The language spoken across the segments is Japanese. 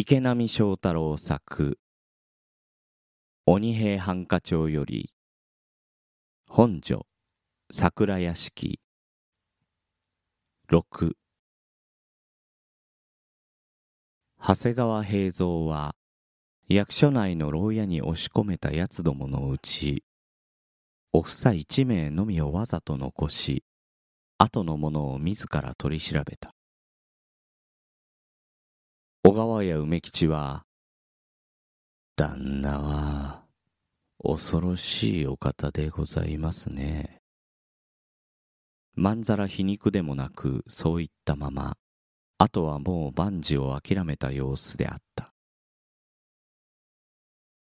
池波正太郎作鬼平犯科帳より本所桜屋敷6長谷川平蔵は役所内の牢屋に押し込めた奴どものうちお房一名のみをわざと残し後のものを自ら取り調べた。小川や梅吉は旦那は恐ろしいお方でございますね。まんざら皮肉でもなくそう言ったままあとはもう万事を諦めた様子であった。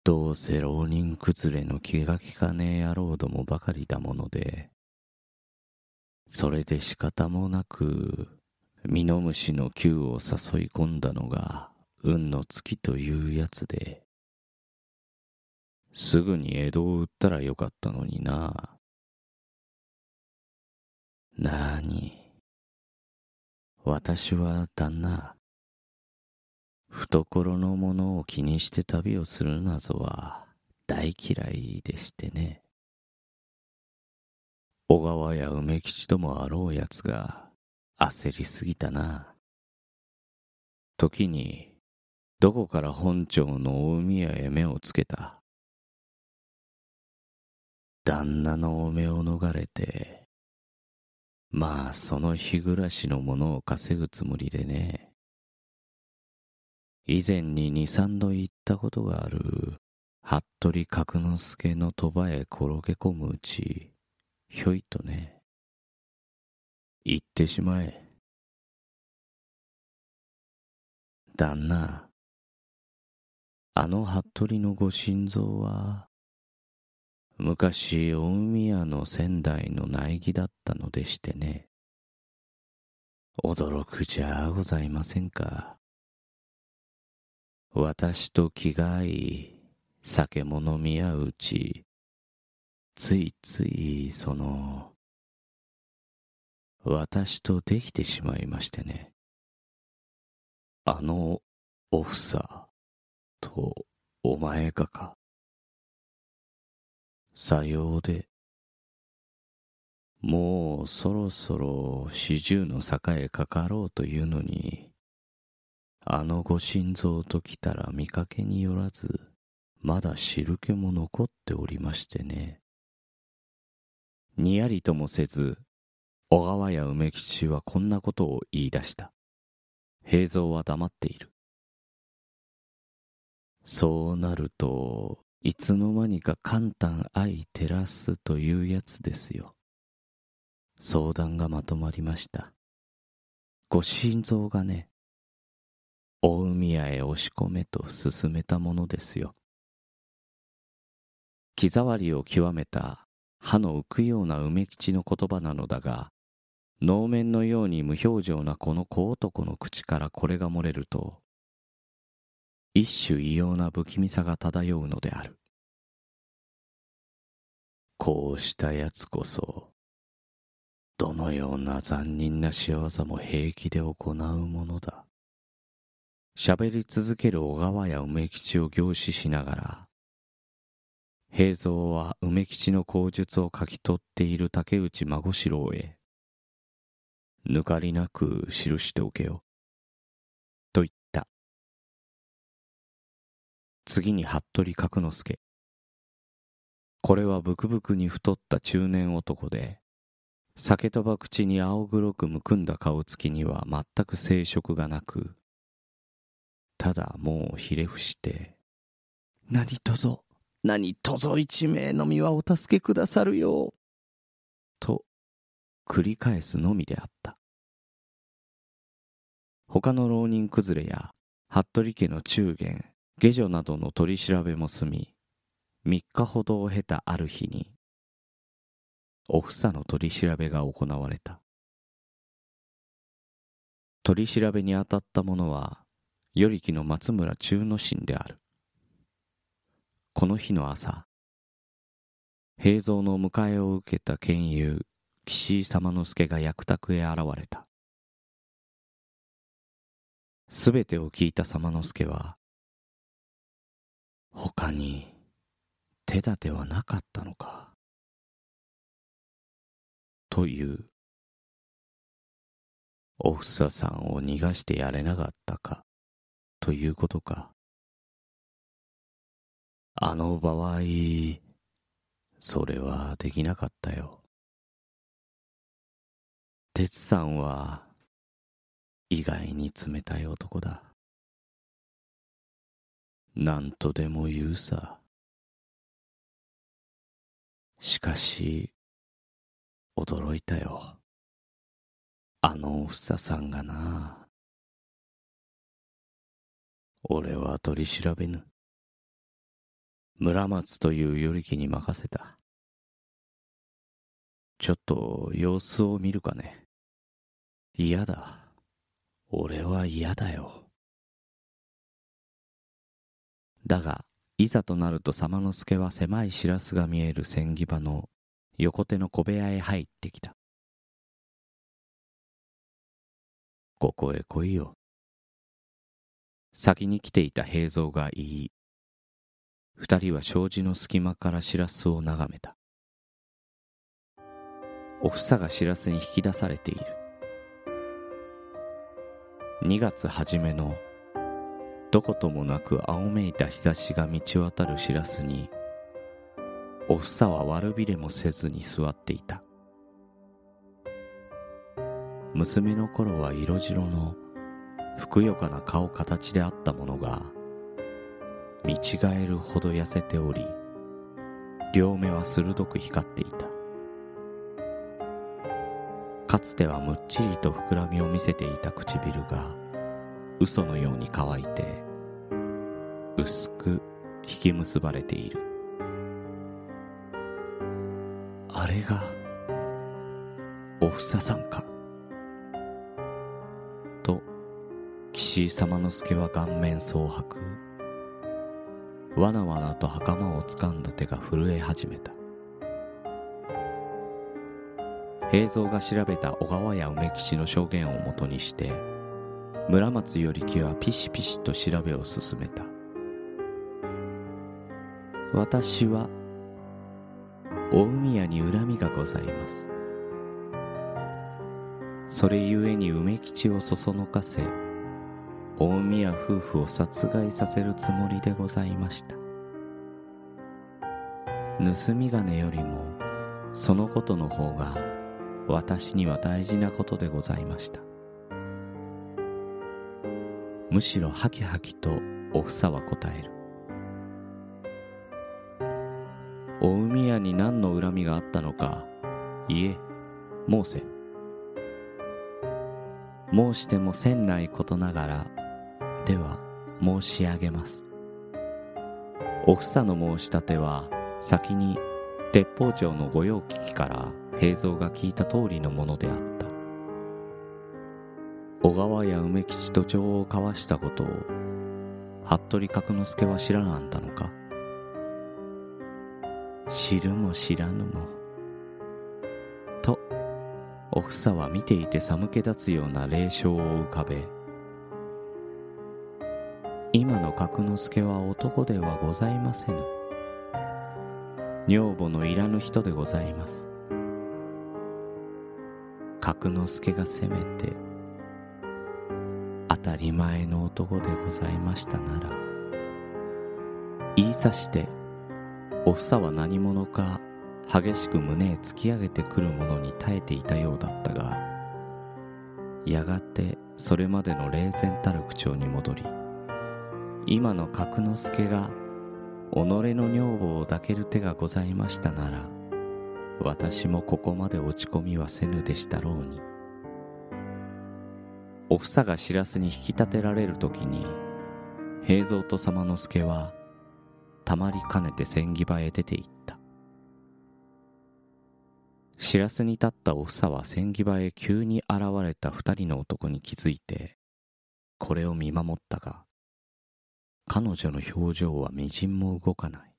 どうせ浪人崩れの気が利かねえ野郎どもばかりだものでそれで仕方もなくミノムシの球を誘い込んだのが運の月というやつで、すぐに江戸を売ったらよかったのにな。なあに。私は旦那、懐のものを気にして旅をするなぞは大嫌いでしてね。小川や梅吉ともあろうやつが焦りすぎたな。時に、どこから本庁の大宮へ目をつけた。旦那のお目を逃れて、まあその日暮らしのものを稼ぐつもりでね。以前に二三度行ったことがある、服部角之助の鳥羽へ転げ込むうち、ひょいとね。行ってしまえ。旦那、あの服部のご心臓は、昔大宮の仙台の苗木だったのでしてね。驚くじゃございませんか。私と気が合い、酒も飲み合ううち、ついついその、私とできてしまいましてね。あの、おふさ、と、お前がか。さようで。もうそろそろ四十の坂へかかろうというのに、あのご心臓と来たら見かけによらず、まだ汁気も残っておりましてね。にやりともせず、小川や梅吉はこんなことを言い出した。平蔵は黙っている。そうなると、いつの間にか簡単愛照らすというやつですよ。相談がまとまりました。ご心臓がね、大宮へ押し込めと勧めたものですよ。気触りを極めた歯の浮くような梅吉の言葉なのだが、能面のように無表情なこの小男の口からこれが漏れると、一種異様な不気味さが漂うのである。こうしたやつこそ、どのような残忍な仕業も平気で行うものだ。喋り続ける小川や梅吉を凝視しながら、平蔵は梅吉の口述を書き取っている竹内孫四郎へ、抜かりなく記しておけよ。と言った。次に服部角之助。これはブクブクに太った中年男で、酒とば口に青黒くむくんだ顔つきには全く生殖がなく、ただもうひれ伏して、何とぞ、何とぞ一名のみはお助けくださるよ。と繰り返すのみであった。他の浪人崩れや服部家の中元、下女などの取り調べも済み、三日ほどを経たある日に、お房の取り調べが行われた。取り調べに当たった者は、与力の松村中之進である。この日の朝、平蔵の迎えを受けた剣友、岸井様之助が役宅へ現れた。すべてを聞いた様之助は他に手立てはなかったのかというおふささんを逃がしてやれなかったかということか。あの場合それはできなかったよ。哲さんは意外に冷たい男だ。何とでも言うさ。しかし驚いたよ。あのおふささんがな。俺は取り調べぬ。村松という与力に任せた。ちょっと様子を見るかね。嫌だ。俺は嫌だよ。だがいざとなると様之助は狭いしらすが見える千木場の横手の小部屋へ入ってきた。ここへ来いよ。先に来ていた平蔵が言い二人は障子の隙間からしらすを眺めた。お房がしらすに引き出されている。2月初めのどこともなく青めいた日差しが満ち渡るしらすにお房は悪びれもせずに座っていた。娘の頃は色白のふくよかな顔形であったものが見違えるほど痩せており両目は鋭く光っていた。かつてはむっちりと膨らみを見せていた唇が嘘のように乾いて薄く引き結ばれている。あれがおふささんかと岸井様之助は顔面蒼白。わなわなと袴をつかんだ手が震え始めた。平蔵が調べた小川や梅吉の証言をもとにして村松与力はピシピシと調べを進めた。私は大宮に恨みがございます。それゆえに梅吉をそそのかせ大宮夫婦を殺害させるつもりでございました。盗み金よりもそのことの方が私には大事なことでございました。むしろハキハキとおふさは答える。大宮に何の恨みがあったのかいえ申せ。申してもせんないことながらでは申し上げます。おふさの申し立ては先に鉄砲町の御用聞きから平蔵が聞いた通りのものであった。小川や梅吉と情を交わしたことを服部角之助は知らなんだのか？知るも知らぬもとおふさは見ていて寒気立つような霊障を浮かべ今の角之助は男ではございませぬ。女房のいらぬ人でございます。角之助がせめて当たり前の男でございましたなら言いさしてお房は何者か激しく胸へ突き上げてくるものに耐えていたようだったがやがてそれまでの冷然たる口調に戻り今の角之助が己の女房を抱ける手がございましたなら私もここまで落ち込みはせぬでしたろうに。お房がしらすに引き立てられる時に平蔵と様之助はたまりかねて千木場へ出て行った。しらすに立ったお房は千木場へ急に現れた二人の男に気づいてこれを見守ったが彼女の表情はみじんも動かない。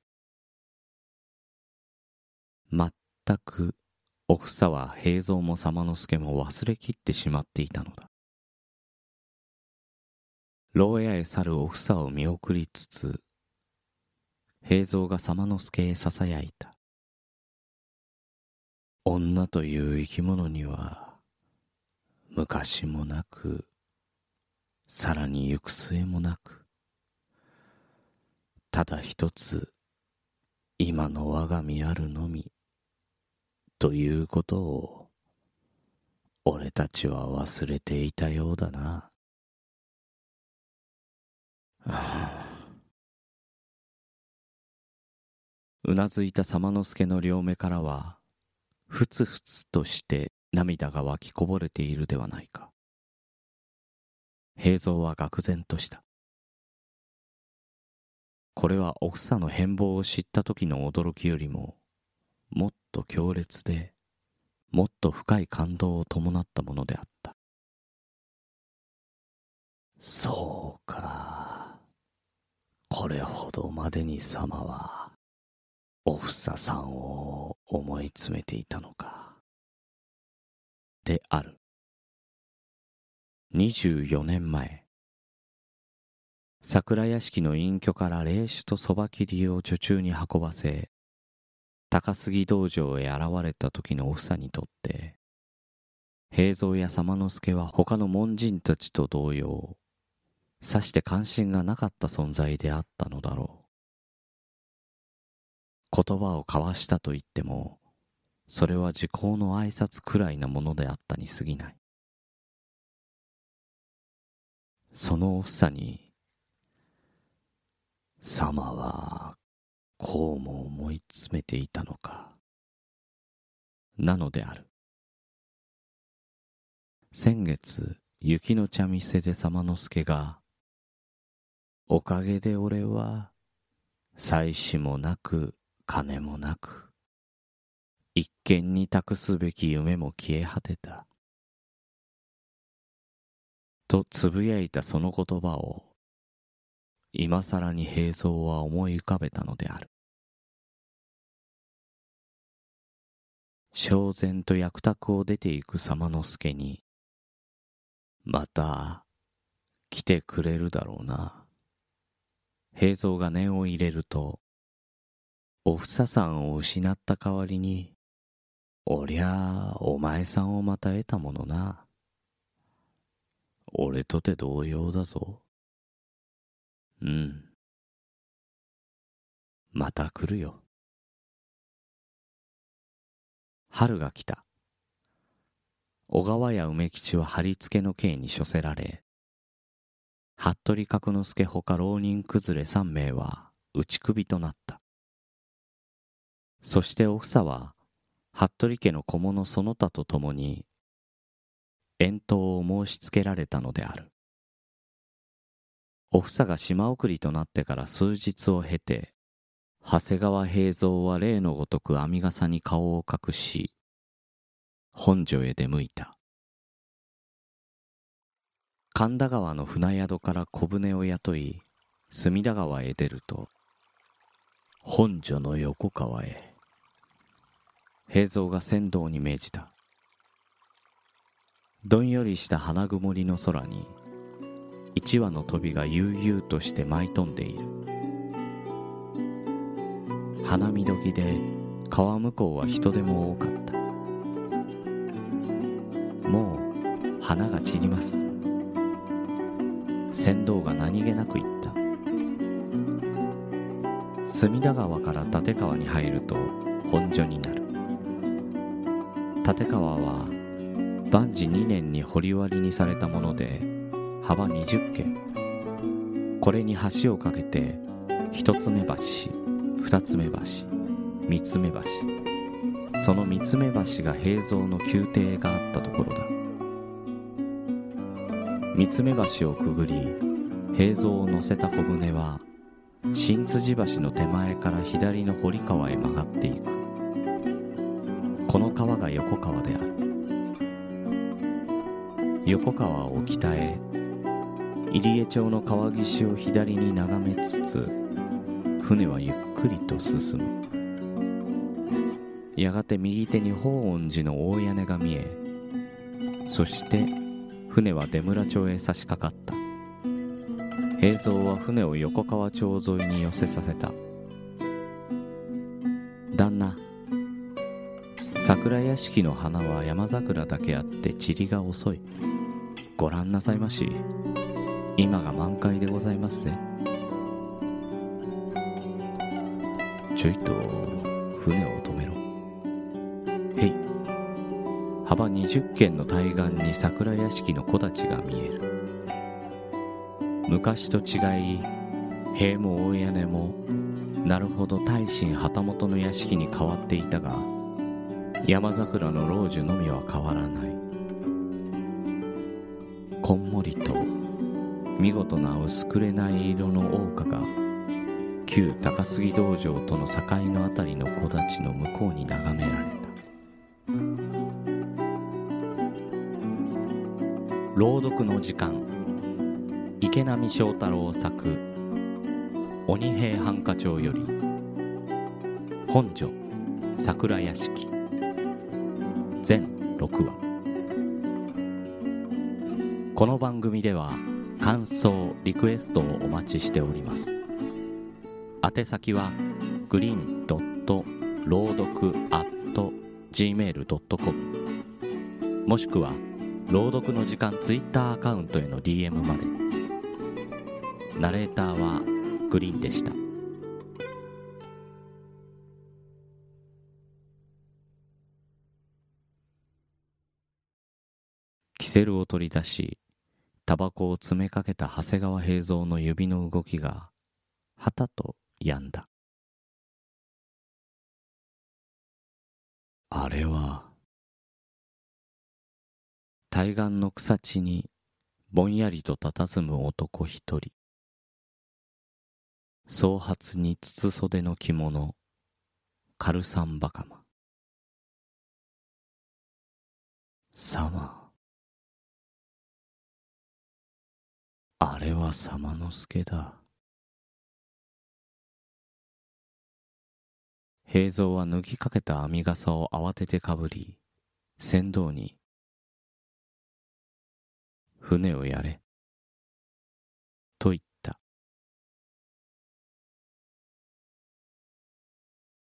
全くおふさは平蔵も様之助も忘れきってしまっていたのだ。牢屋へ去るお房を見送りつつ平蔵が様之助へささやいた。女という生き物には昔もなくさらに行く末もなくただ一つ今の我が身あるのみ。ということを俺たちは忘れていたようだな。うなずいた様之助の両目からはふつふつとして涙が湧きこぼれているではないか。平蔵は愕然とした。これはお房の変貌を知った時の驚きよりももっと強烈でもっと深い感動を伴ったものであったそうかこれほどまでに様はおふささんを思い詰めていたのか。である。24年前、桜屋敷の隠居から霊酒とそば切りを女中に運ばせ、高杉道場へ現れた時のおふさにとって、平蔵や様之助は他の門人たちと同様、さして関心がなかった存在であったのだろう。言葉を交わしたと言っても、それは時効の挨拶くらいなものであったに過ぎない。そのおふさに、様は、こうも思い詰めていたのか。なのである。先月、雪の茶店で様之助が、おかげで俺は、妻子もなく金もなく、一見に託すべき夢も消え果てた。とつぶやいたその言葉を、今さらに平蔵は思い浮かべたのである。正然と役宅を出て行く様之助に、また来てくれるだろうな。平蔵が念を入れると、おふささんを失った代わりに、おりゃあお前さんをまた得たものな。俺とて同様だぞ。うん。また来るよ。春が来た。小川や梅吉は貼り付けの刑に処せられ、服部角之助ほか浪人崩れ三名は打ち首となった。そしてお房は服部家の小物その他と共に遠投を申し付けられたのであるお房が島送りとなってから数日を経て長谷川平蔵は例のごとく編み笠に顔を隠し本所へ出向いた。神田川の船宿から小舟を雇い隅田川へ出ると本所の横川へ。平蔵が船頭に命じた。どんよりした花曇りの空に一羽の飛びが悠々として舞い飛んでいる。花見時で川向こうは人手も多かった。もう花が散ります。船頭が何気なく言った。隅田川から立川に入ると本所になる。立川は万事2年に掘り割りにされたもので幅20軒。これに橋を架けて一つ目橋二つ目橋三つ目橋。その三つ目橋が平蔵の宮廷があったところだ。三つ目橋をくぐり平蔵を乗せた小舟は新辻橋の手前から左の堀川へ曲がっていく。この川が横川である。横川を北へ入江町の川岸を左に眺めつつ船はゆっくりと進む。やがて右手に法恩寺の大屋根が見えそして船は出村町へ差し掛かった。平蔵は船を横川町沿いに寄せさせた。旦那桜屋敷の花は山桜だけあって散りが遅い。ご覧なさいまし。今が満開でございますぜ。ちょいと船を止めろ。へい。幅20軒の対岸に桜屋敷の木立が見える。昔と違い塀も大屋根もなるほど大臣旗本の屋敷に変わっていたが山桜の老樹のみは変わらない。こんもりと見事な薄くれない色の桜花が旧高杉道場との境のあたりの木立の向こうに眺められた。朗読の時間。池波正太郎作。鬼平犯科帳より。本所。桜屋敷。全6話。この番組では感想リクエストをお待ちしております。宛先はグリーンドット朗読 at gmail.com もしくは朗読の時間ツイッターアカウントへの DM まで。ナレーターはグリーンでした。キセルを取り出しタバコを詰めかけた長谷川平蔵の指の動きがはたと止んだあれは対岸の草地にぼんやりと佇む男一人総髪に筒袖の着物カルサンバカマ様あれは様の助だ。平蔵は脱ぎかけた編み傘を慌ててかぶり、船頭に、船をやれ、と言った